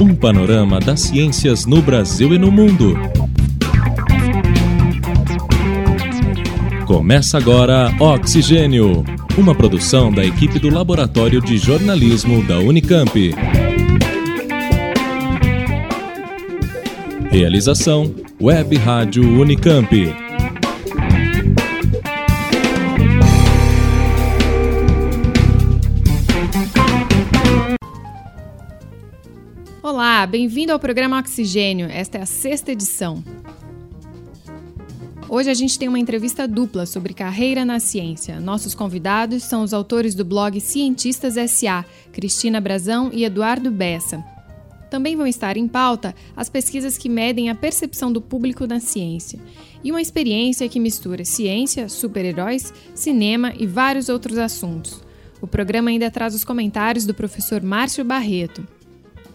Um panorama das ciências no Brasil e no mundo. Começa agora Oxigênio, uma produção da equipe do Laboratório de Jornalismo da Unicamp. Realização Web Rádio Unicamp. Olá, bem-vindo ao programa Oxigênio. Esta é a sexta edição. Hoje a gente tem uma entrevista dupla sobre carreira na ciência. Nossos convidados são os autores do blog Cientistas SA, Cristina Brazão e Eduardo Bessa. Também vão estar em pauta as pesquisas que medem a percepção do público na ciência e uma experiência que mistura ciência, super-heróis, cinema e vários outros assuntos. O programa ainda traz os comentários do professor Márcio Barreto.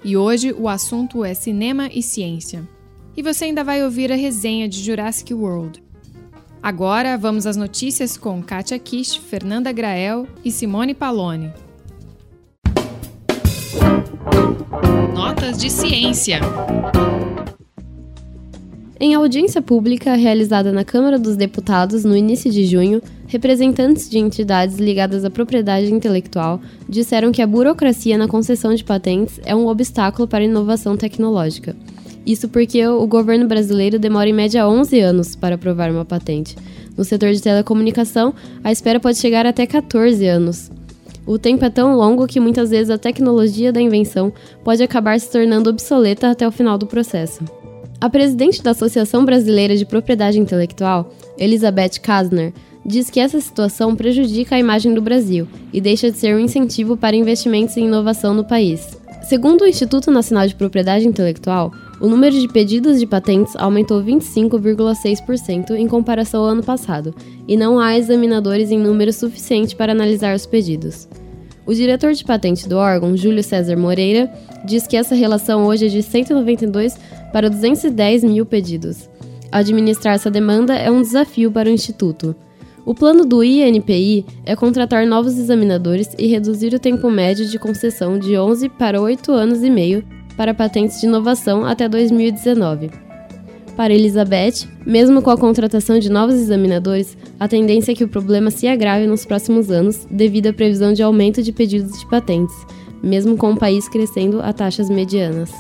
E hoje o assunto é cinema e ciência. E você ainda vai ouvir a resenha de Jurassic World. Agora vamos às notícias com Katia Kish, Fernanda Grael e Simone Palone. Notas de ciência. Em audiência pública realizada na Câmara dos Deputados no início de junho, representantes de entidades ligadas à propriedade intelectual disseram que a burocracia na concessão de patentes é um obstáculo para a inovação tecnológica. Isso porque o governo brasileiro demora em média 11 anos para aprovar uma patente. No setor de telecomunicação, a espera pode chegar até 14 anos. O tempo é tão longo que muitas vezes a tecnologia da invenção pode acabar se tornando obsoleta até o final do processo. A presidente da Associação Brasileira de Propriedade Intelectual, Elizabeth Kasner, diz que essa situação prejudica a imagem do Brasil e deixa de ser um incentivo para investimentos em inovação no país. Segundo o Instituto Nacional de Propriedade Intelectual, o número de pedidos de patentes aumentou 25,6% em comparação ao ano passado, e não há examinadores em número suficiente para analisar os pedidos. O diretor de patente do órgão, Júlio César Moreira, diz que essa relação hoje é de 192 para 210 mil pedidos. Administrar essa demanda é um desafio para o Instituto. O plano do INPI é contratar novos examinadores e reduzir o tempo médio de concessão de 11 para 8 anos e meio para patentes de inovação até 2019. Para Elizabeth, mesmo com a contratação de novos examinadores, a tendência é que o problema se agrave nos próximos anos devido à previsão de aumento de pedidos de patentes, mesmo com o país crescendo a taxas medianas.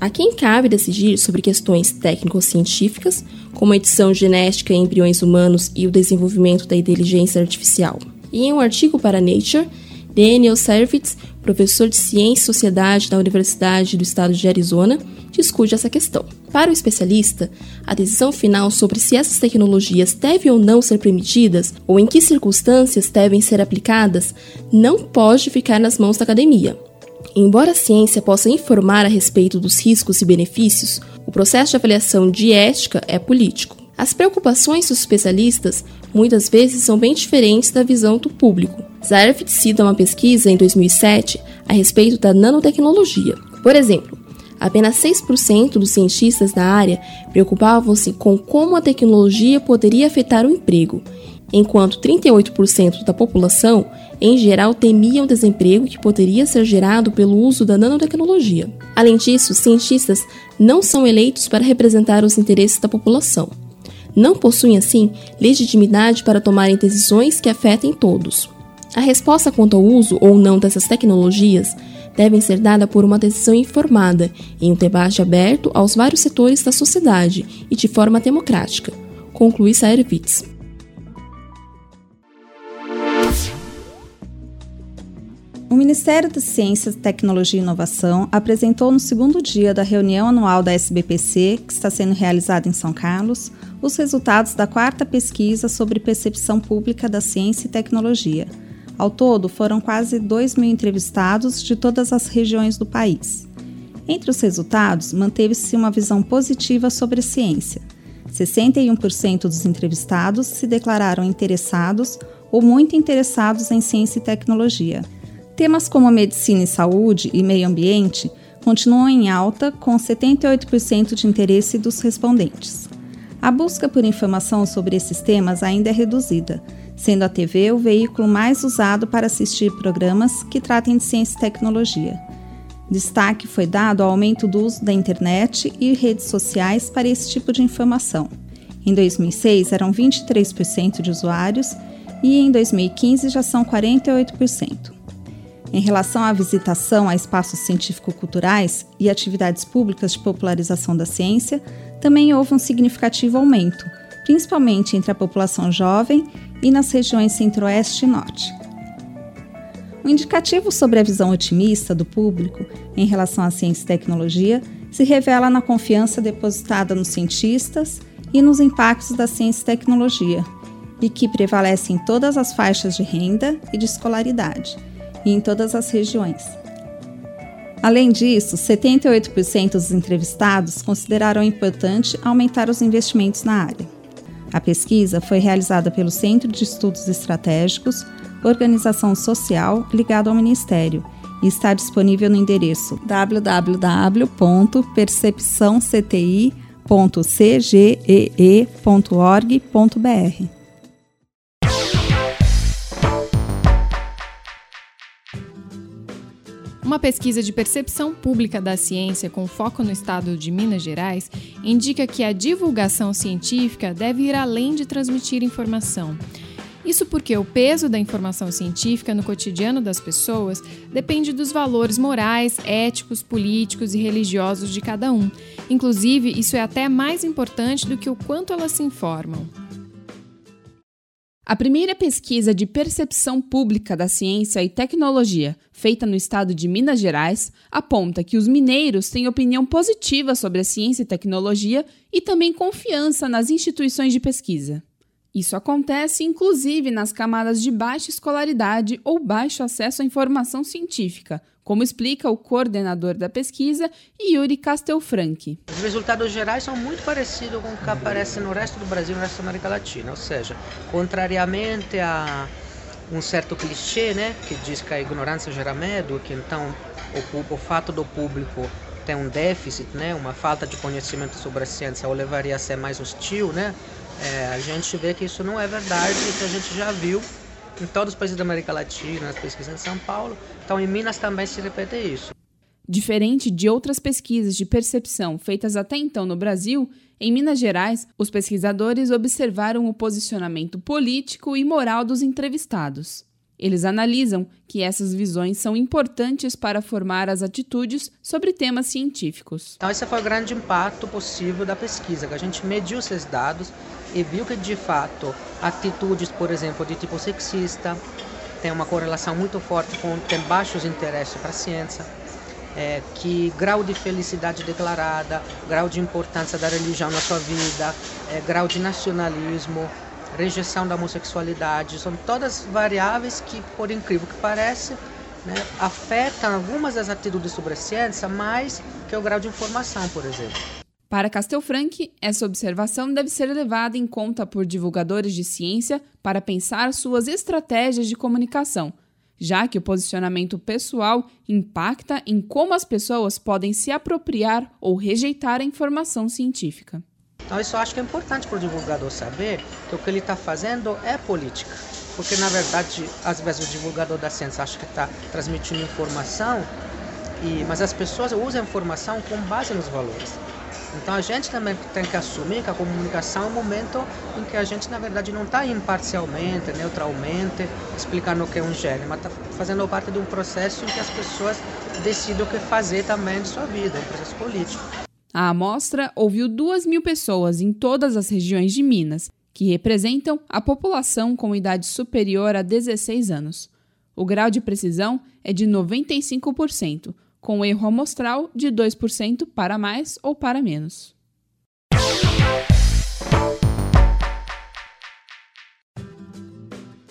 A quem cabe decidir sobre questões técnico-científicas, como a edição genética em embriões humanos e o desenvolvimento da inteligência artificial. E em um artigo para Nature, Daniel Servitz, professor de Ciência e Sociedade da Universidade do Estado de Arizona, discute essa questão. Para o especialista, a decisão final sobre se essas tecnologias devem ou não ser permitidas ou em que circunstâncias devem ser aplicadas não pode ficar nas mãos da academia. Embora a ciência possa informar a respeito dos riscos e benefícios, o processo de avaliação de ética é político. As preocupações dos especialistas muitas vezes são bem diferentes da visão do público. Zaref cita uma pesquisa em 2007 a respeito da nanotecnologia. Por exemplo, apenas 6% dos cientistas da área preocupavam-se com como a tecnologia poderia afetar o emprego, enquanto 38% da população, em geral, temia o desemprego que poderia ser gerado pelo uso da nanotecnologia. Além disso, cientistas não são eleitos para representar os interesses da população não possuem, assim, legitimidade para tomarem decisões que afetem todos. A resposta quanto ao uso ou não dessas tecnologias devem ser dada por uma decisão informada, em um debate aberto aos vários setores da sociedade e de forma democrática, conclui Saerwitz. O Ministério das Ciências, Tecnologia e Inovação apresentou no segundo dia da reunião anual da SBPC, que está sendo realizada em São Carlos, os resultados da quarta pesquisa sobre percepção pública da ciência e tecnologia. Ao todo, foram quase 2 mil entrevistados de todas as regiões do país. Entre os resultados, manteve-se uma visão positiva sobre a ciência. 61% dos entrevistados se declararam interessados ou muito interessados em ciência e tecnologia Temas como medicina e saúde e meio ambiente continuam em alta, com 78% de interesse dos respondentes. A busca por informação sobre esses temas ainda é reduzida. Sendo a TV o veículo mais usado para assistir programas que tratem de ciência e tecnologia. Destaque foi dado ao aumento do uso da internet e redes sociais para esse tipo de informação. Em 2006 eram 23% de usuários e em 2015 já são 48%. Em relação à visitação a espaços científico-culturais e atividades públicas de popularização da ciência, também houve um significativo aumento, principalmente entre a população jovem e nas regiões centro-oeste e norte. Um indicativo sobre a visão otimista do público em relação à ciência e tecnologia se revela na confiança depositada nos cientistas e nos impactos da ciência e tecnologia, e que prevalece em todas as faixas de renda e de escolaridade, e em todas as regiões. Além disso, 78% dos entrevistados consideraram importante aumentar os investimentos na área. A pesquisa foi realizada pelo Centro de Estudos Estratégicos, organização social ligada ao Ministério, e está disponível no endereço www.percepçãoctii.cgee.org.br. Uma pesquisa de percepção pública da ciência com foco no estado de Minas Gerais indica que a divulgação científica deve ir além de transmitir informação. Isso porque o peso da informação científica no cotidiano das pessoas depende dos valores morais, éticos, políticos e religiosos de cada um. Inclusive, isso é até mais importante do que o quanto elas se informam. A primeira pesquisa de percepção pública da ciência e tecnologia, feita no estado de Minas Gerais, aponta que os mineiros têm opinião positiva sobre a ciência e tecnologia e também confiança nas instituições de pesquisa. Isso acontece inclusive nas camadas de baixa escolaridade ou baixo acesso à informação científica, como explica o coordenador da pesquisa, Yuri Castelfranchi. Os resultados gerais são muito parecidos com o que aparece no resto do Brasil e no resto da América Latina, ou seja, contrariamente a um certo clichê, né, que diz que a ignorância gera medo, que então o, o fato do público ter um déficit, né, uma falta de conhecimento sobre a ciência o levaria a ser mais hostil, né, é, a gente vê que isso não é verdade, que a gente já viu em todos os países da América Latina, nas pesquisas em São Paulo. Então, em Minas também se repete isso. Diferente de outras pesquisas de percepção feitas até então no Brasil, em Minas Gerais, os pesquisadores observaram o posicionamento político e moral dos entrevistados. Eles analisam que essas visões são importantes para formar as atitudes sobre temas científicos. Então, esse foi o grande impacto possível da pesquisa, que a gente mediu esses dados e viu que, de fato, atitudes, por exemplo, de tipo sexista, tem uma correlação muito forte com tem baixos interesses para a ciência, é, que grau de felicidade declarada, grau de importância da religião na sua vida, é, grau de nacionalismo, rejeição da homossexualidade, são todas variáveis que, por incrível que pareça, né, afetam algumas das atitudes sobre a ciência mais que o grau de informação, por exemplo. Para Castelfranc, essa observação deve ser levada em conta por divulgadores de ciência para pensar suas estratégias de comunicação, já que o posicionamento pessoal impacta em como as pessoas podem se apropriar ou rejeitar a informação científica. Então, isso eu acho que é importante para o divulgador saber que o que ele está fazendo é política. Porque, na verdade, às vezes o divulgador da ciência acha que está transmitindo informação, e, mas as pessoas usam a informação com base nos valores. Então a gente também tem que assumir que a comunicação é um momento em que a gente, na verdade, não está imparcialmente, neutralmente, explicando o que é um gênero, mas está fazendo parte de um processo em que as pessoas decidem o que fazer também de sua vida, um processo político. A amostra ouviu 2 mil pessoas em todas as regiões de Minas, que representam a população com idade superior a 16 anos. O grau de precisão é de 95%, com erro amostral de 2% para mais ou para menos.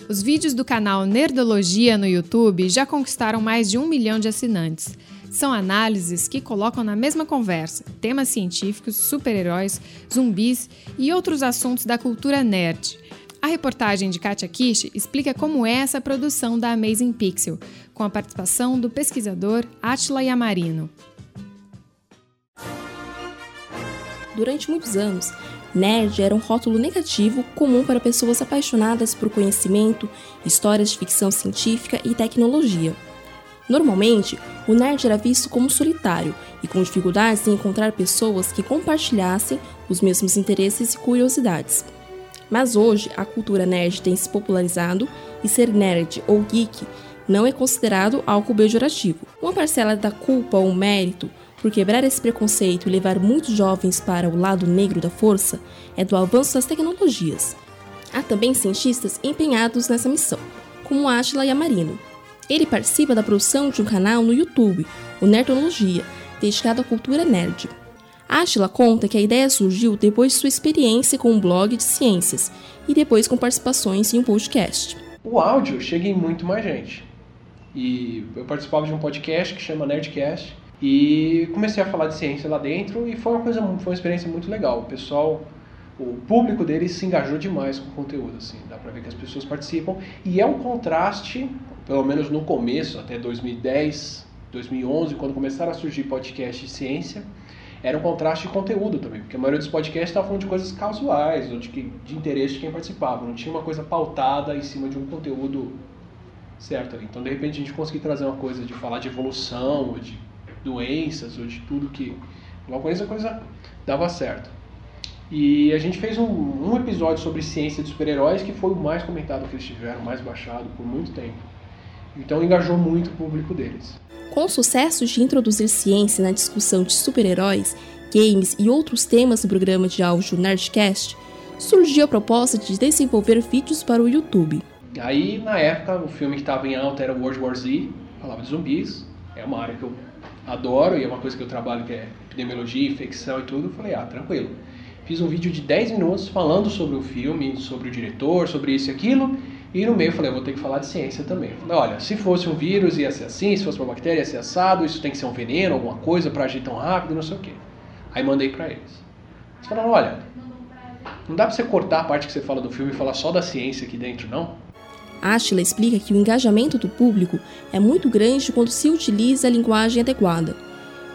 Os vídeos do canal Nerdologia no YouTube já conquistaram mais de um milhão de assinantes. São análises que colocam na mesma conversa temas científicos, super-heróis, zumbis e outros assuntos da cultura nerd. A reportagem de Katia Kish explica como é essa produção da Amazing Pixel, com a participação do pesquisador Atila Yamarino. Durante muitos anos, Nerd era um rótulo negativo comum para pessoas apaixonadas por conhecimento, histórias de ficção científica e tecnologia. Normalmente, o nerd era visto como solitário e com dificuldades em encontrar pessoas que compartilhassem os mesmos interesses e curiosidades. Mas hoje, a cultura nerd tem se popularizado e ser nerd ou geek não é considerado algo pejorativo. Uma parcela da culpa ou mérito por quebrar esse preconceito e levar muitos jovens para o lado negro da força é do avanço das tecnologias. Há também cientistas empenhados nessa missão, como Ashla Yamarino. Ele participa da produção de um canal no YouTube, o Nerdologia, dedicado à cultura nerd. Ashla conta que a ideia surgiu depois de sua experiência com um blog de ciências e depois com participações em um podcast. O áudio chega em muito mais gente. E eu participava de um podcast que chama Nerdcast e comecei a falar de ciência lá dentro e foi uma coisa, foi uma experiência muito legal. O pessoal, o público deles se engajou demais com o conteúdo, assim, dá para ver que as pessoas participam e é um contraste, pelo menos no começo, até 2010, 2011, quando começaram a surgir podcasts de ciência era um contraste de conteúdo também, porque a maioria dos podcasts estava falando de coisas casuais ou de, de interesse de quem participava, não tinha uma coisa pautada em cima de um conteúdo certo ali. Então, de repente, a gente conseguir trazer uma coisa de falar de evolução, ou de doenças, ou de tudo que. Uma coisa, a coisa dava certo. E a gente fez um, um episódio sobre ciência de super-heróis que foi o mais comentado que eles tiveram, mais baixado por muito tempo. Então engajou muito o público deles. Com o sucesso de introduzir ciência na discussão de super-heróis, games e outros temas no programa de áudio Nerdcast, surgiu a proposta de desenvolver vídeos para o YouTube. Aí, na época, o filme que estava em alta era World War Z, falava de zumbis, é uma área que eu adoro e é uma coisa que eu trabalho que é epidemiologia, infecção e tudo. Eu falei, ah, tranquilo. Fiz um vídeo de 10 minutos falando sobre o filme, sobre o diretor, sobre isso e aquilo, e no meio eu falei, eu vou ter que falar de ciência também. Eu falei, olha, se fosse um vírus ia ser assim, se fosse uma bactéria ia ser assado, isso tem que ser um veneno, alguma coisa para agir tão rápido, não sei o quê. Aí mandei para eles. Eles falaram, olha, não dá para você cortar a parte que você fala do filme e falar só da ciência aqui dentro, não? Ashla explica que o engajamento do público é muito grande quando se utiliza a linguagem adequada.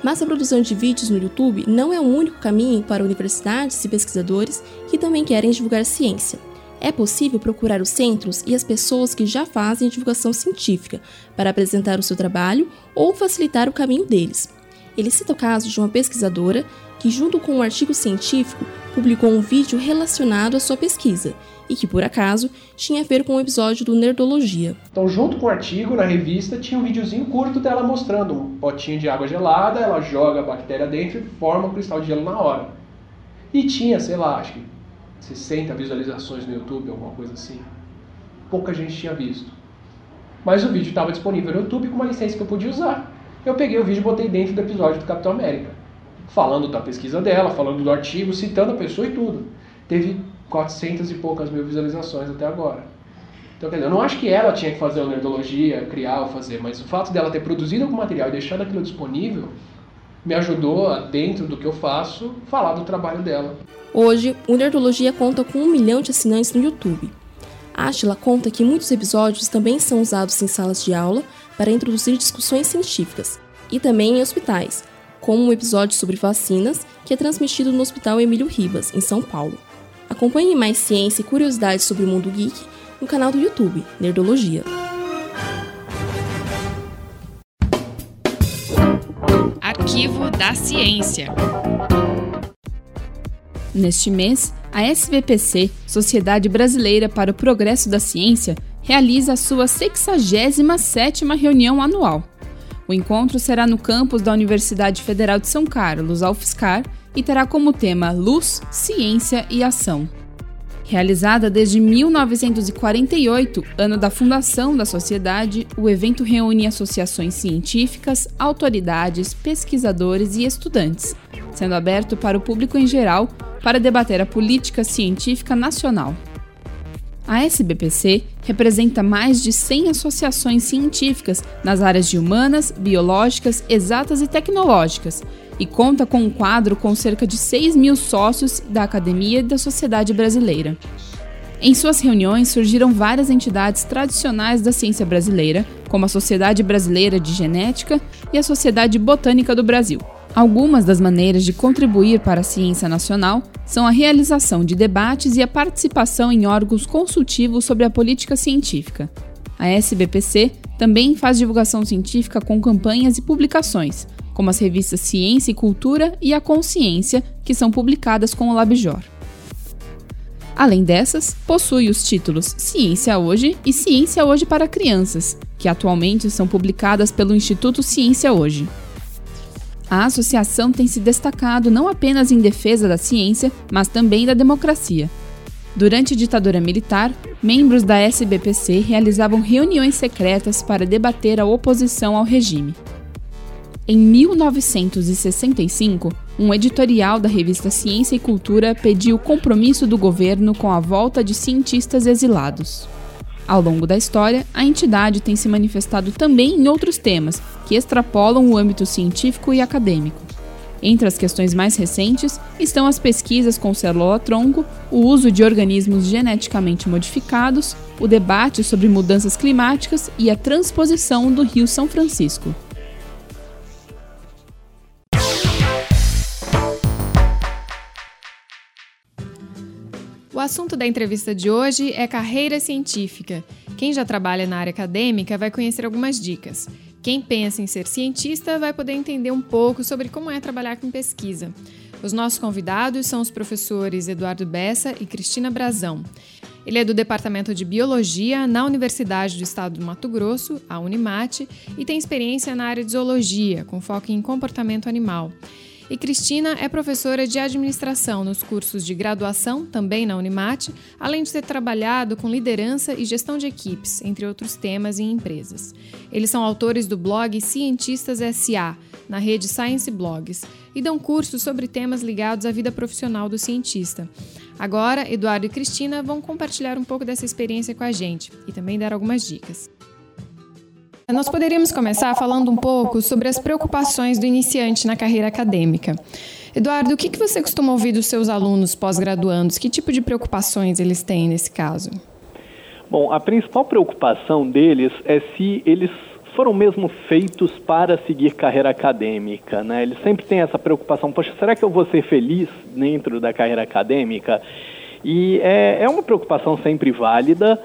Mas a produção de vídeos no YouTube não é o único caminho para universidades e pesquisadores que também querem divulgar ciência é possível procurar os centros e as pessoas que já fazem divulgação científica para apresentar o seu trabalho ou facilitar o caminho deles. Ele cita o caso de uma pesquisadora que, junto com um artigo científico, publicou um vídeo relacionado à sua pesquisa e que, por acaso, tinha a ver com um episódio do Nerdologia. Então, junto com o artigo, na revista, tinha um videozinho curto dela mostrando um potinho de água gelada, ela joga a bactéria dentro e forma um cristal de gelo na hora. E tinha, sei lá, acho que 60 visualizações no YouTube, alguma coisa assim. Pouca gente tinha visto. Mas o vídeo estava disponível no YouTube com uma licença que eu podia usar. Eu peguei o vídeo e botei dentro do episódio do Capitão América. Falando da pesquisa dela, falando do artigo, citando a pessoa e tudo. Teve 400 e poucas mil visualizações até agora. Então, quer dizer, eu não acho que ela tinha que fazer a nerdologia, criar ou fazer, mas o fato dela ter produzido algum material e deixado aquilo disponível me ajudou, dentro do que eu faço, falar do trabalho dela. Hoje, o Nerdologia conta com um milhão de assinantes no YouTube. Ashla conta que muitos episódios também são usados em salas de aula para introduzir discussões científicas e também em hospitais, como um episódio sobre vacinas que é transmitido no Hospital Emílio Ribas, em São Paulo. Acompanhe mais ciência e curiosidades sobre o mundo geek no canal do YouTube Nerdologia. Arquivo da Ciência. Neste mês, a SBPC, Sociedade Brasileira para o Progresso da Ciência, realiza a sua 67ª reunião anual. O encontro será no campus da Universidade Federal de São Carlos, a UFSCar, e terá como tema Luz, Ciência e Ação. Realizada desde 1948, ano da fundação da sociedade, o evento reúne associações científicas, autoridades, pesquisadores e estudantes, sendo aberto para o público em geral para debater a política científica nacional. A SBPC representa mais de 100 associações científicas nas áreas de humanas, biológicas, exatas e tecnológicas e conta com um quadro com cerca de 6 mil sócios da academia e da sociedade brasileira. Em suas reuniões surgiram várias entidades tradicionais da ciência brasileira, como a Sociedade Brasileira de Genética e a Sociedade Botânica do Brasil. Algumas das maneiras de contribuir para a ciência nacional são a realização de debates e a participação em órgãos consultivos sobre a política científica. A SBPC também faz divulgação científica com campanhas e publicações, como as revistas Ciência e Cultura e A Consciência, que são publicadas com o Labjor. Além dessas, possui os títulos Ciência Hoje e Ciência Hoje para Crianças, que atualmente são publicadas pelo Instituto Ciência Hoje. A associação tem se destacado não apenas em defesa da ciência, mas também da democracia. Durante a ditadura militar, membros da SBPC realizavam reuniões secretas para debater a oposição ao regime. Em 1965, um editorial da revista Ciência e Cultura pediu compromisso do governo com a volta de cientistas exilados. Ao longo da história, a entidade tem se manifestado também em outros temas que extrapolam o âmbito científico e acadêmico. Entre as questões mais recentes estão as pesquisas com célula-tronco, o uso de organismos geneticamente modificados, o debate sobre mudanças climáticas e a transposição do Rio São Francisco. Assunto da entrevista de hoje é carreira científica. Quem já trabalha na área acadêmica vai conhecer algumas dicas. Quem pensa em ser cientista vai poder entender um pouco sobre como é trabalhar com pesquisa. Os nossos convidados são os professores Eduardo Bessa e Cristina Brazão. Ele é do Departamento de Biologia na Universidade do Estado do Mato Grosso, a Unimate, e tem experiência na área de zoologia, com foco em comportamento animal. E Cristina é professora de administração nos cursos de graduação, também na Unimate, além de ter trabalhado com liderança e gestão de equipes, entre outros temas em empresas. Eles são autores do blog Cientistas SA, na rede Science Blogs, e dão cursos sobre temas ligados à vida profissional do cientista. Agora, Eduardo e Cristina vão compartilhar um pouco dessa experiência com a gente e também dar algumas dicas. Nós poderíamos começar falando um pouco sobre as preocupações do iniciante na carreira acadêmica. Eduardo, o que você costuma ouvir dos seus alunos pós-graduandos? Que tipo de preocupações eles têm nesse caso? Bom, a principal preocupação deles é se eles foram mesmo feitos para seguir carreira acadêmica, né? Eles sempre têm essa preocupação, poxa, será que eu vou ser feliz dentro da carreira acadêmica? E é, é uma preocupação sempre válida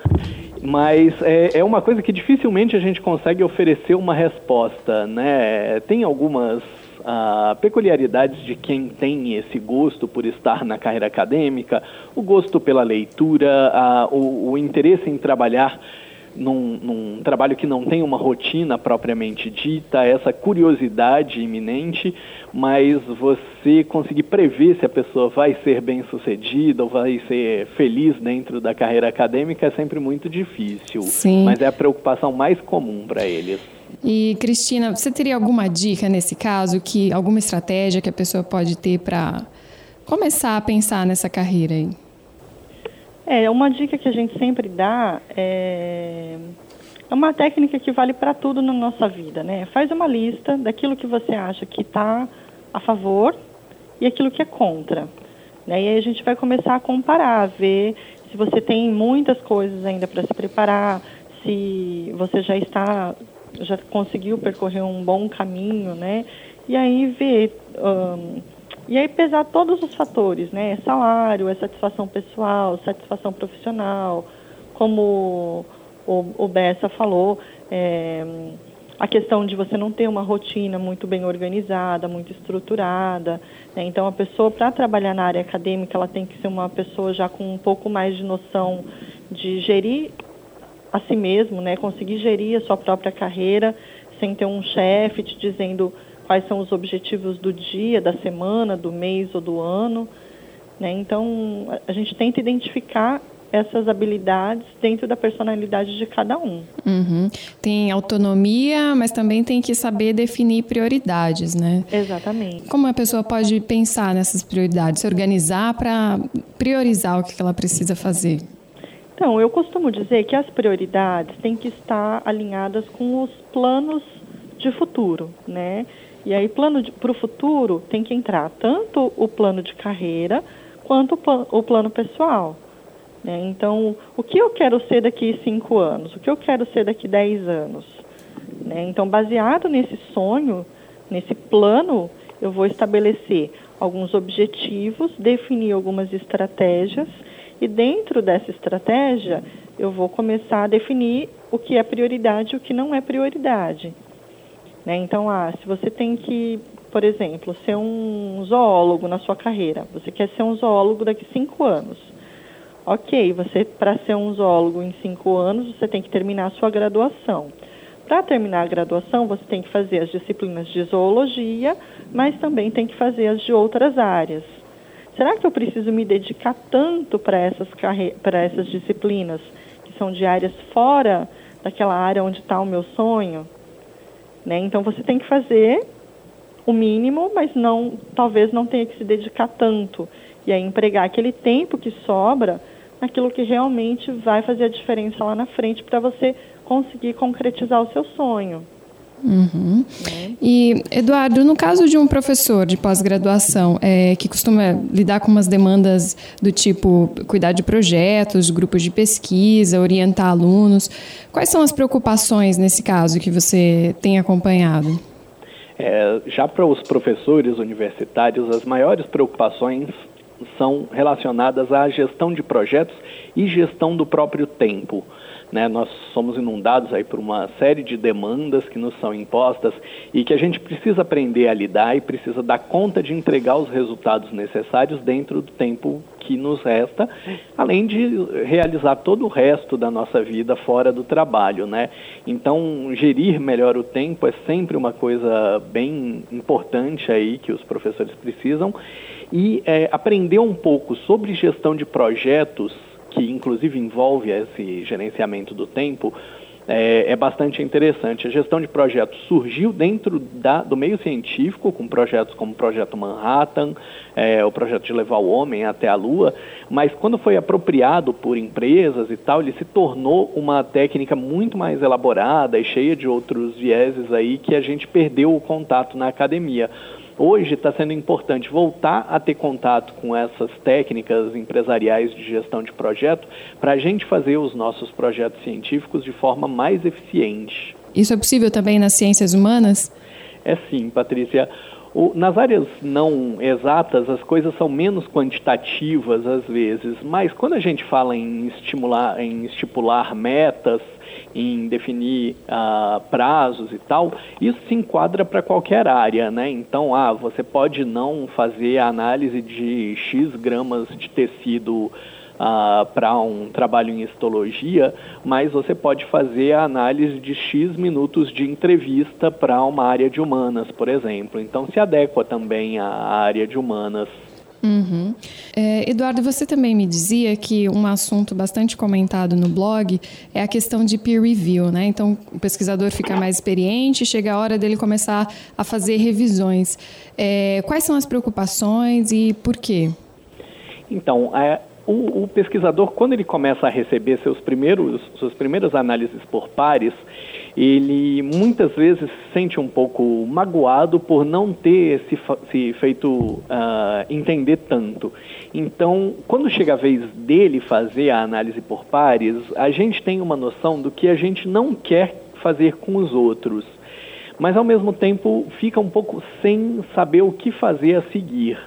mas é, é, uma coisa que dificilmente a gente consegue oferecer uma resposta, né? Tem algumas uh, peculiaridades de quem tem esse gosto por estar na carreira acadêmica, o gosto pela leitura, uh, o, o interesse em trabalhar num, num, trabalho que não tem uma rotina propriamente dita, essa curiosidade iminente, mas você conseguir prever se a pessoa vai ser bem sucedida ou vai ser feliz dentro da carreira acadêmica é sempre muito difícil. Sim. Mas é a preocupação mais comum para eles. E Cristina, você teria alguma dica nesse caso, que alguma estratégia que a pessoa pode ter para começar a pensar nessa carreira aí? É, uma dica que a gente sempre dá é, é uma técnica que vale para tudo na nossa vida, né? Faz uma lista daquilo que você acha que está a favor e aquilo que é contra. Né? E aí a gente vai começar a comparar, ver se você tem muitas coisas ainda para se preparar, se você já está, já conseguiu percorrer um bom caminho, né? E aí ver um, e aí pesar todos os fatores, né? Salário, é satisfação pessoal, satisfação profissional, como o, o Bessa falou, é, a questão de você não ter uma rotina muito bem organizada, muito estruturada. Né? Então, a pessoa, para trabalhar na área acadêmica, ela tem que ser uma pessoa já com um pouco mais de noção de gerir a si mesmo, né? conseguir gerir a sua própria carreira, sem ter um chefe te dizendo quais são os objetivos do dia, da semana, do mês ou do ano. Né? Então, a gente tenta identificar essas habilidades dentro da personalidade de cada um. Uhum. Tem autonomia, mas também tem que saber definir prioridades, né? Exatamente. Como a pessoa pode pensar nessas prioridades, se organizar para priorizar o que ela precisa fazer? Então, eu costumo dizer que as prioridades têm que estar alinhadas com os planos de futuro, né? E aí, plano para o futuro tem que entrar tanto o plano de carreira quanto o, plano pessoal. Né? Então, o que eu quero ser daqui cinco anos? O que eu quero ser daqui dez anos? Né? Então, baseado nesse sonho, nesse plano, eu vou estabelecer alguns objetivos, definir algumas estratégias e dentro dessa estratégia eu vou começar a definir o que é prioridade e o que não é prioridade. Né? Então, ah, se você tem que, por exemplo, ser um zoólogo na sua carreira, você quer ser um zoólogo daqui cinco anos. Ok, você para ser um zoólogo em cinco anos, você tem que terminar a sua graduação. Para terminar a graduação, você tem que fazer as disciplinas de zoologia, mas também tem que fazer as de outras áreas. Será que eu preciso me dedicar tanto para essas, para essas disciplinas, que são de áreas fora daquela área onde está o meu sonho? Né? Então você tem que fazer o mínimo, mas não, talvez não tenha que se dedicar tanto. E aí empregar aquele tempo que sobra naquilo que realmente vai fazer a diferença lá na frente para você conseguir concretizar o seu sonho. Uhum. E, Eduardo, no caso de um professor de pós-graduação é, que costuma lidar com umas demandas do tipo cuidar de projetos, grupos de pesquisa, orientar alunos, quais são as preocupações nesse caso que você tem acompanhado? É, já para os professores universitários, as maiores preocupações são relacionadas à gestão de projetos e gestão do próprio tempo. Né? Nós somos inundados aí por uma série de demandas que nos são impostas e que a gente precisa aprender a lidar e precisa dar conta de entregar os resultados necessários dentro do tempo que nos resta, além de realizar todo o resto da nossa vida fora do trabalho, né? Então, gerir melhor o tempo é sempre uma coisa bem importante aí que os professores precisam e é, aprender um pouco sobre gestão de projetos que inclusive envolve esse gerenciamento do tempo, é, é, bastante interessante. A gestão de projetos surgiu dentro da, do meio científico, com projetos como o Projeto Manhattan, é, o projeto de levar o homem até a Lua, mas quando foi apropriado por empresas e tal, ele se tornou uma técnica muito mais elaborada e cheia de outros vieses aí que a gente perdeu o contato na academia. Hoje está sendo importante voltar a ter contato com essas técnicas empresariais de gestão de projeto para a gente fazer os nossos projetos científicos de forma mais eficiente. Isso é possível também nas ciências humanas? É sim, Patrícia. O, nas áreas não exatas, as coisas são menos quantitativas às vezes, mas quando a gente fala em estimular, em estipular metas, em definir uh, prazos e tal, isso se enquadra para qualquer área, né? Então, ah, você pode não fazer a análise de X gramas de tecido Uh, para um trabalho em histologia, mas você pode fazer a análise de X minutos de entrevista para uma área de humanas, por exemplo. Então se adequa também à área de humanas. Uhum. É, Eduardo, você também me dizia que um assunto bastante comentado no blog é a questão de peer review, né? Então, o pesquisador fica mais experiente, chega a hora dele começar a fazer revisões. É, quais são as preocupações e por quê? Então, é, o, o, pesquisador, quando ele começa a receber seus primeiros, suas primeiras análises por pares, ele muitas vezes se sente um pouco magoado por não ter se, se feito uh, entender tanto. Então, quando chega a vez dele fazer a análise por pares, a gente tem uma noção do que a gente não quer fazer com os outros. Mas, ao mesmo tempo, fica um pouco sem saber o que fazer a seguir.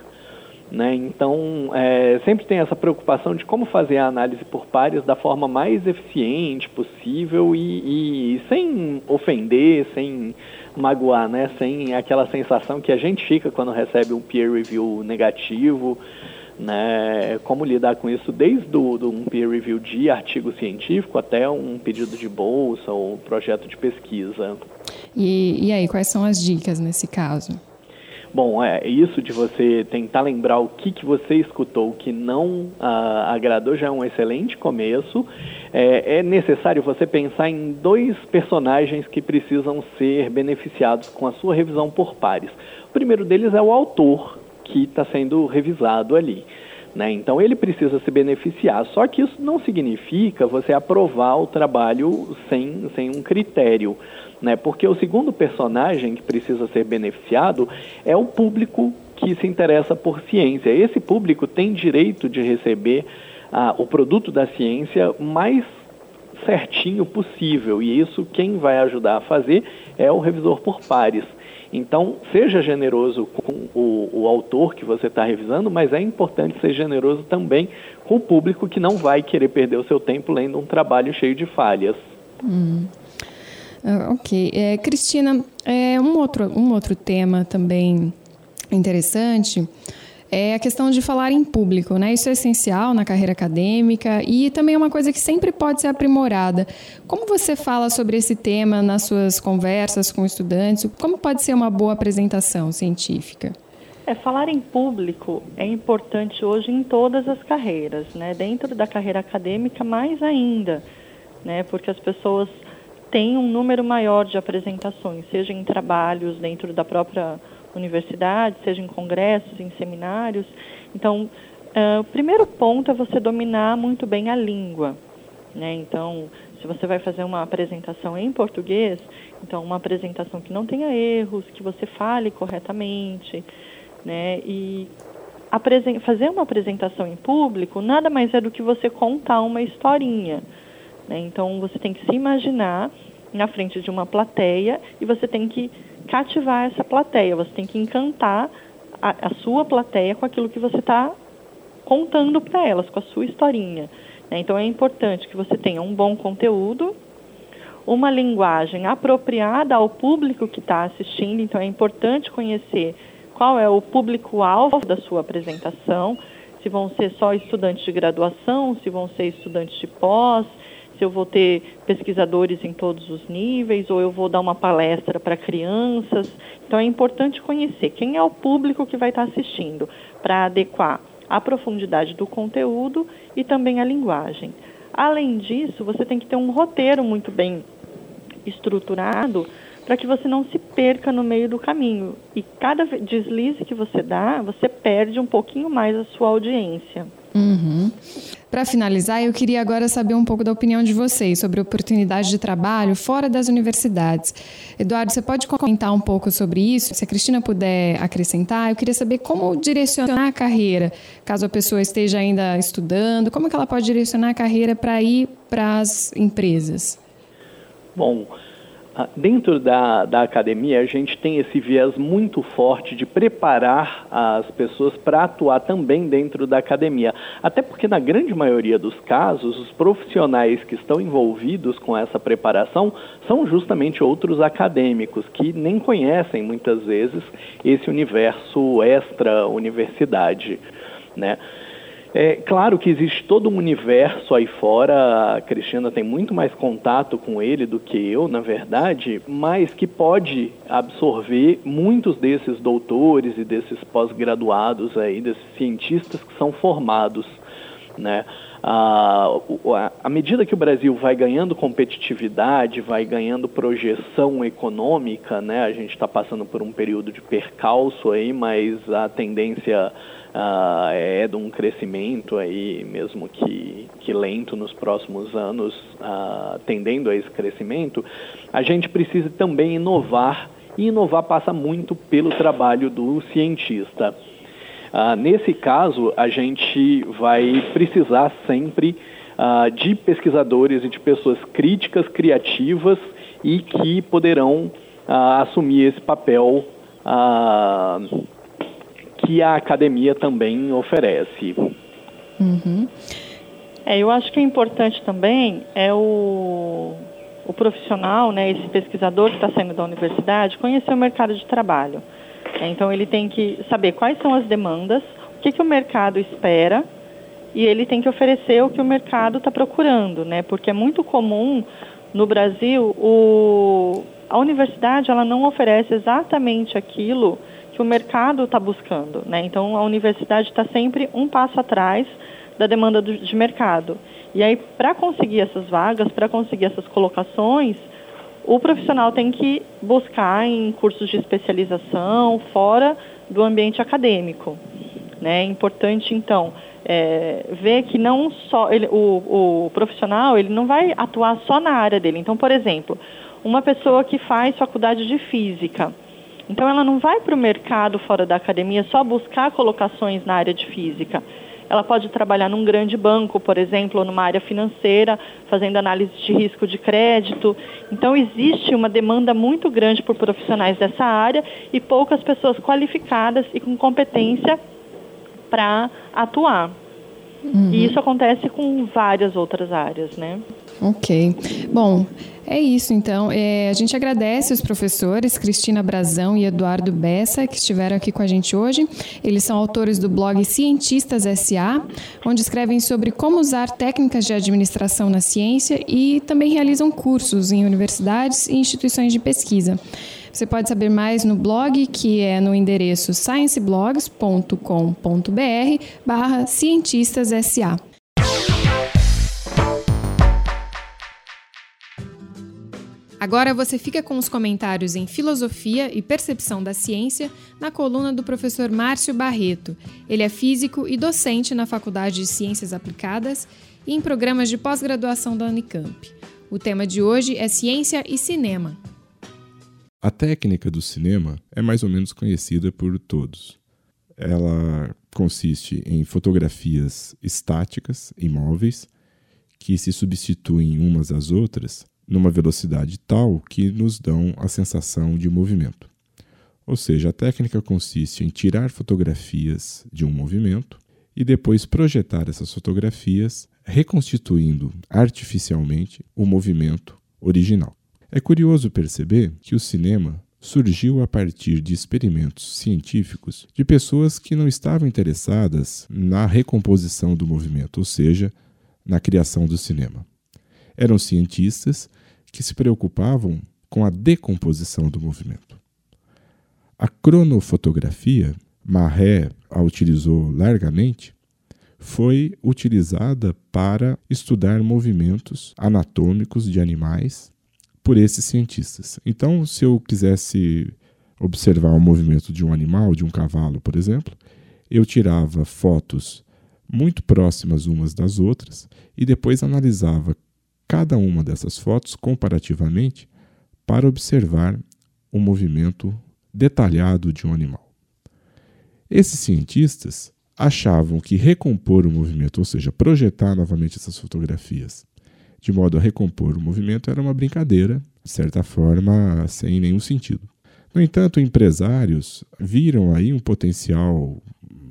Né? Então, é, sempre tem essa preocupação de como fazer a análise por pares da forma mais eficiente possível e, e, sem ofender, sem magoar, né? sem aquela sensação que a gente fica quando recebe um peer review negativo. Né? Como lidar com isso desde do, do um peer review de artigo científico até um pedido de bolsa ou projeto de pesquisa. E, e aí, quais são as dicas nesse caso? Bom, é isso de você tentar lembrar o que, que você escutou que não ah, agradou já é um excelente começo. É, é, necessário você pensar em dois personagens que precisam ser beneficiados com a sua revisão por pares. O primeiro deles é o autor que está sendo revisado ali. Né? Então ele precisa se beneficiar. Só que isso não significa você aprovar o trabalho sem, sem um critério né? Porque o segundo personagem que precisa ser beneficiado é o público que se interessa por ciência. Esse público tem direito de receber ah, o produto da ciência mais certinho possível, e isso quem vai ajudar a fazer é o revisor por pares. Então, seja generoso com o, o autor que você está revisando, mas é importante ser generoso também com o público que não vai querer perder o seu tempo lendo um trabalho cheio de falhas. Hum. Uh, ok. É, Cristina, é, um, outro, um outro tema também interessante é a questão de falar em público, né? Isso é essencial na carreira acadêmica e também é uma coisa que sempre pode ser aprimorada. Como você fala sobre esse tema nas suas conversas com estudantes? Como pode ser uma boa apresentação científica? É, falar em público é importante hoje em todas as carreiras, né? Dentro da carreira acadêmica, mais ainda, né? Porque as pessoas têm um número maior de apresentações, seja em trabalhos dentro da própria universidade, seja em congressos, em seminários. Então, uh, o primeiro ponto é você dominar muito bem a língua. Né? Então, se você vai fazer uma apresentação em português, então uma apresentação que não tenha erros, que você fale corretamente, né? E fazer uma apresentação em público nada mais é do que você contar uma historinha. Né? Então, você tem que se imaginar na frente de uma plateia e você tem que cativar essa plateia, você tem que encantar a, a sua plateia com aquilo que você está contando para elas, com a sua historinha. Né? Então é importante que você tenha um bom conteúdo, uma linguagem apropriada ao público que está assistindo, então é importante conhecer qual é o público-alvo da sua apresentação, se vão ser só estudantes de graduação, se vão ser estudantes de pós, se eu vou ter pesquisadores em todos os níveis ou eu vou dar uma palestra para crianças. Então é importante conhecer quem é o público que vai estar assistindo para adequar a profundidade do conteúdo e também a linguagem. Além disso, você tem que ter um roteiro muito bem estruturado para que você não se perca no meio do caminho. E cada deslize que você dá, você perde um pouquinho mais a sua audiência. Uhum. Para finalizar, eu queria agora saber um pouco da opinião de vocês sobre oportunidade de trabalho fora das universidades. Eduardo, você pode comentar um pouco sobre isso? Se a Cristina puder acrescentar, eu queria saber como direcionar a carreira, caso a pessoa esteja ainda estudando, como que ela pode direcionar a carreira para ir para as empresas? Bom, dentro da, da academia, a gente tem esse viés muito forte de preparar as pessoas para atuar também dentro da academia. Até porque, na grande maioria dos casos, os profissionais que estão envolvidos com essa preparação são justamente outros acadêmicos que nem conhecem muitas vezes esse universo extra-universidade. Né? É claro que existe todo um universo aí fora, a Cristina tem muito mais contato com ele do que eu, na verdade, mas que pode absorver muitos desses doutores e desses pós-graduados aí, desses cientistas que são formados, né? à medida que o Brasil vai ganhando competitividade, vai ganhando projeção econômica, né, a gente está passando por um período de percalço aí, mas a tendência uh, é de um crescimento aí, mesmo que, que lento nos próximos anos, uh, tendendo a esse crescimento, a gente precisa também inovar, e inovar passa muito pelo trabalho do cientista. Uh, nesse caso, a gente vai precisar sempre de pesquisadores e de pessoas críticas, criativas e que poderão assumir esse papel que a academia também oferece. Uhum. É, eu acho que é importante também é o, o profissional, né, esse pesquisador que está saindo da universidade, conhecer o mercado de trabalho. É, então ele tem que saber quais são as demandas, o que, que o mercado espera e ele tem que oferecer o que o mercado está procurando, né? Porque é muito comum no Brasil o, a universidade ela não oferece exatamente aquilo que o mercado está buscando. Né? Então, a universidade está sempre um passo atrás da demanda do, de mercado. E aí, para conseguir essas vagas, para conseguir essas colocações, o profissional tem que buscar em cursos de especialização fora do ambiente acadêmico. Né? É importante, então, é, ver que não só ele, o, o profissional ele não vai atuar só na área dele. Então, por exemplo, uma pessoa que faz faculdade de física, então ela não vai para o mercado fora da academia só buscar colocações na área de física. ela pode trabalhar num grande banco, por exemplo, ou numa área financeira, fazendo análise de risco de crédito. Então, existe uma demanda muito grande por profissionais dessa área e poucas pessoas qualificadas e com competência para atuar. Uhum. E isso acontece com várias outras áreas, né? Ok. Bom, é isso então. É, a gente agradece os professores Cristina Brazão e Eduardo Bessa que estiveram aqui com a gente hoje. Eles são autores do blog Cientistas SA, onde escrevem sobre como usar técnicas de administração na ciência e também realizam cursos em universidades e instituições de pesquisa. Você pode saber mais no blog, que é no endereço scienceblogs.com.br barra cientistas SA. Agora você fica com os comentários em Filosofia e Percepção da Ciência na coluna do professor Márcio Barreto. Ele é físico e docente na Faculdade de Ciências Aplicadas e em programas de pós-graduação da Unicamp. O tema de hoje é Ciência e Cinema. A técnica do cinema é mais ou menos conhecida por todos. Ela consiste em fotografias estáticas, imóveis, que se substituem umas às outras numa velocidade tal que nos dão a sensação de movimento. Ou seja, a técnica consiste em tirar fotografias de um movimento e depois projetar essas fotografias, reconstituindo artificialmente o movimento original. É curioso perceber que o cinema surgiu a partir de experimentos científicos de pessoas que não estavam interessadas na recomposição do movimento, ou seja, na criação do cinema. Eram cientistas que se preocupavam com a decomposição do movimento. A cronofotografia, Marré a utilizou largamente, foi utilizada para estudar movimentos anatômicos de animais por esses cientistas. Então, se eu quisesse observar o movimento de um animal, de um cavalo, por exemplo, eu tirava fotos muito próximas umas das outras e depois analisava cada uma dessas fotos comparativamente para observar o movimento detalhado de um animal. Esses cientistas achavam que recompor o movimento, ou seja, projetar novamente essas fotografias, de modo a recompor o movimento era uma brincadeira, de certa forma, sem nenhum sentido. No entanto, empresários viram aí um potencial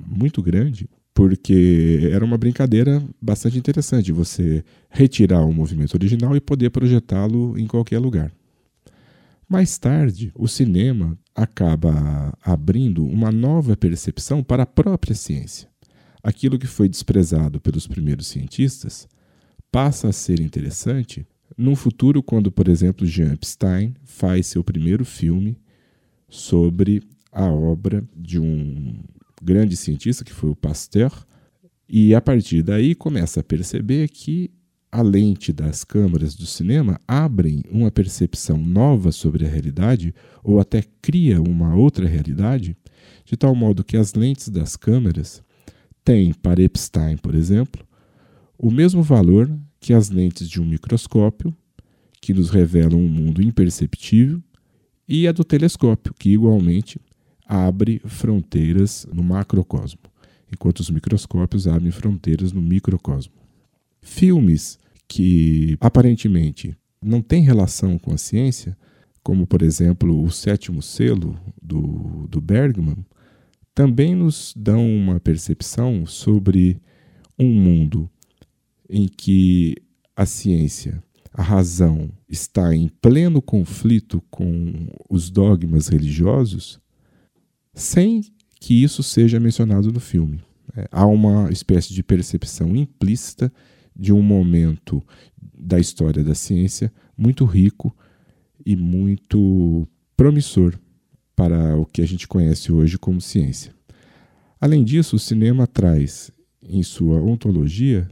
muito grande, porque era uma brincadeira bastante interessante você retirar o movimento original e poder projetá-lo em qualquer lugar. Mais tarde, o cinema acaba abrindo uma nova percepção para a própria ciência. Aquilo que foi desprezado pelos primeiros cientistas passa a ser interessante num futuro quando, por exemplo, Jean Epstein faz seu primeiro filme sobre a obra de um grande cientista que foi o Pasteur, e a partir daí começa a perceber que a lente das câmeras do cinema abrem uma percepção nova sobre a realidade ou até cria uma outra realidade, de tal modo que as lentes das câmeras têm, para Epstein, por exemplo, o mesmo valor que as lentes de um microscópio, que nos revelam um mundo imperceptível, e a do telescópio, que igualmente abre fronteiras no macrocosmo, enquanto os microscópios abrem fronteiras no microcosmo. Filmes que aparentemente não têm relação com a ciência, como por exemplo o Sétimo Selo do, do Bergman, também nos dão uma percepção sobre um mundo em que a ciência, a razão, está em pleno conflito com os dogmas religiosos, sem que isso seja mencionado no filme. É, há uma espécie de percepção implícita de um momento da história da ciência muito rico e muito promissor para o que a gente conhece hoje como ciência. Além disso, o cinema traz em sua ontologia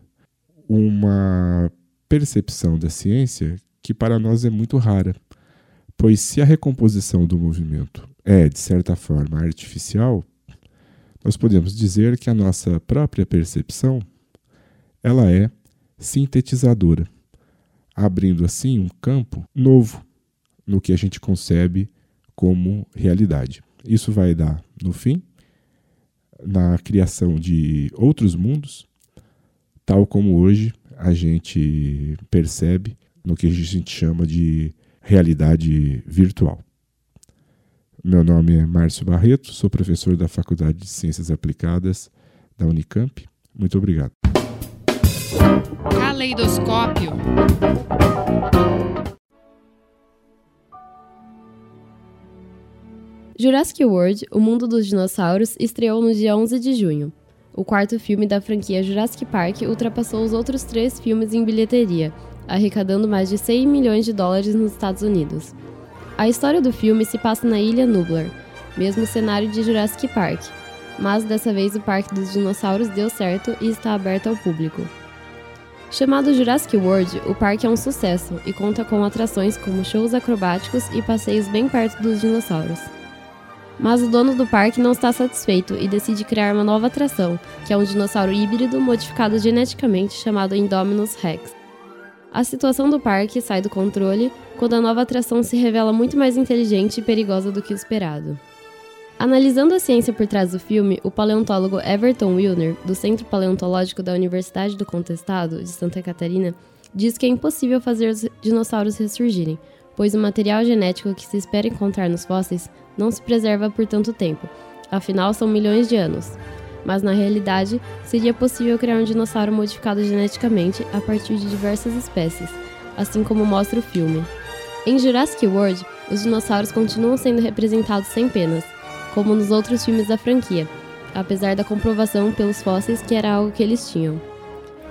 uma percepção da ciência que para nós é muito rara, pois se a recomposição do movimento é, de certa forma, artificial, nós podemos dizer que a nossa própria percepção ela é sintetizadora, abrindo assim um campo novo no que a gente concebe como realidade. Isso vai dar, no fim, na criação de outros mundos tal como hoje a gente percebe no que a gente chama de realidade virtual. Meu nome é Márcio Barreto, sou professor da Faculdade de Ciências Aplicadas da Unicamp. Muito obrigado. Caleidoscópio. Jurassic World, O Mundo dos Dinossauros, estreou no dia 11 de junho. O quarto filme da franquia Jurassic Park ultrapassou os outros três filmes em bilheteria, arrecadando mais de 100 milhões de dólares nos Estados Unidos. A história do filme se passa na Ilha Nublar, mesmo cenário de Jurassic Park, mas dessa vez o Parque dos Dinossauros deu certo e está aberto ao público. Chamado Jurassic World, o parque é um sucesso e conta com atrações como shows acrobáticos e passeios bem perto dos dinossauros. Mas o dono do parque não está satisfeito e decide criar uma nova atração, que é um dinossauro híbrido modificado geneticamente chamado Indominus Rex. A situação do parque sai do controle quando a nova atração se revela muito mais inteligente e perigosa do que o esperado. Analisando a ciência por trás do filme, o paleontólogo Everton Wilner, do Centro Paleontológico da Universidade do Contestado, de Santa Catarina, diz que é impossível fazer os dinossauros ressurgirem, pois o material genético que se espera encontrar nos fósseis não se preserva por tanto tempo, afinal são milhões de anos. Mas na realidade, seria possível criar um dinossauro modificado geneticamente a partir de diversas espécies, assim como mostra o filme. Em Jurassic World, os dinossauros continuam sendo representados sem penas, como nos outros filmes da franquia, apesar da comprovação pelos fósseis que era algo que eles tinham.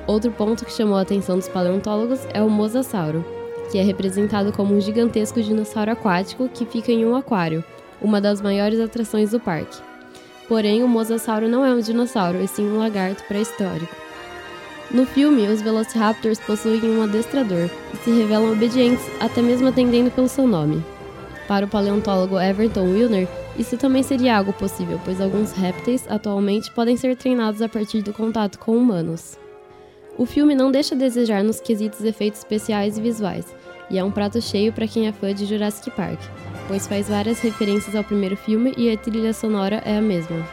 Outro ponto que chamou a atenção dos paleontólogos é o mosasauro, que é representado como um gigantesco dinossauro aquático que fica em um aquário, uma das maiores atrações do parque. Porém, o mosasauro não é um dinossauro, e sim um lagarto pré-histórico. No filme, os Velociraptors possuem um adestrador e se revelam obedientes, até mesmo atendendo pelo seu nome. Para o paleontólogo Everton Wilner, isso também seria algo possível, pois alguns répteis atualmente podem ser treinados a partir do contato com humanos. O filme não deixa a desejar nos quesitos efeitos especiais e visuais, e é um prato cheio para quem é fã de Jurassic Park, pois faz várias referências ao primeiro filme e a trilha sonora é a mesma.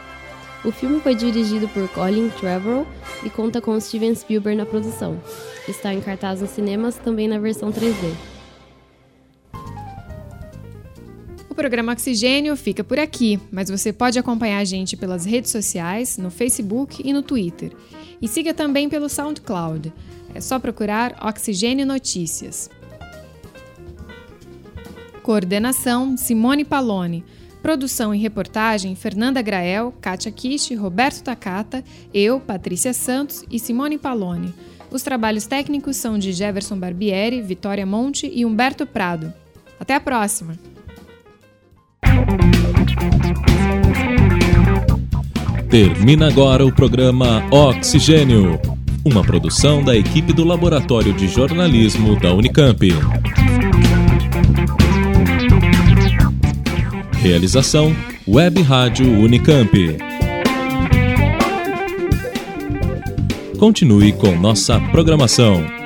O filme foi dirigido por Colin Trevorrow e conta com Steven Spielberg na produção. Está em cartaz nos cinemas também na versão 3D. O programa Oxigênio fica por aqui, mas você pode acompanhar a gente pelas redes sociais, no Facebook e no Twitter. E siga também pelo SoundCloud. É só procurar Oxigênio Notícias. Coordenação: Simone Palone. Produção e reportagem: Fernanda Grael, Kátia Kish, Roberto Takata, eu, Patrícia Santos e Simone Palone. Os trabalhos técnicos são de Jefferson Barbieri, Vitória Monte e Humberto Prado. Até a próxima! Termina agora o programa Oxigênio, uma produção da equipe do Laboratório de Jornalismo da Unicamp. Realização Web Rádio Unicamp. Continue com nossa programação.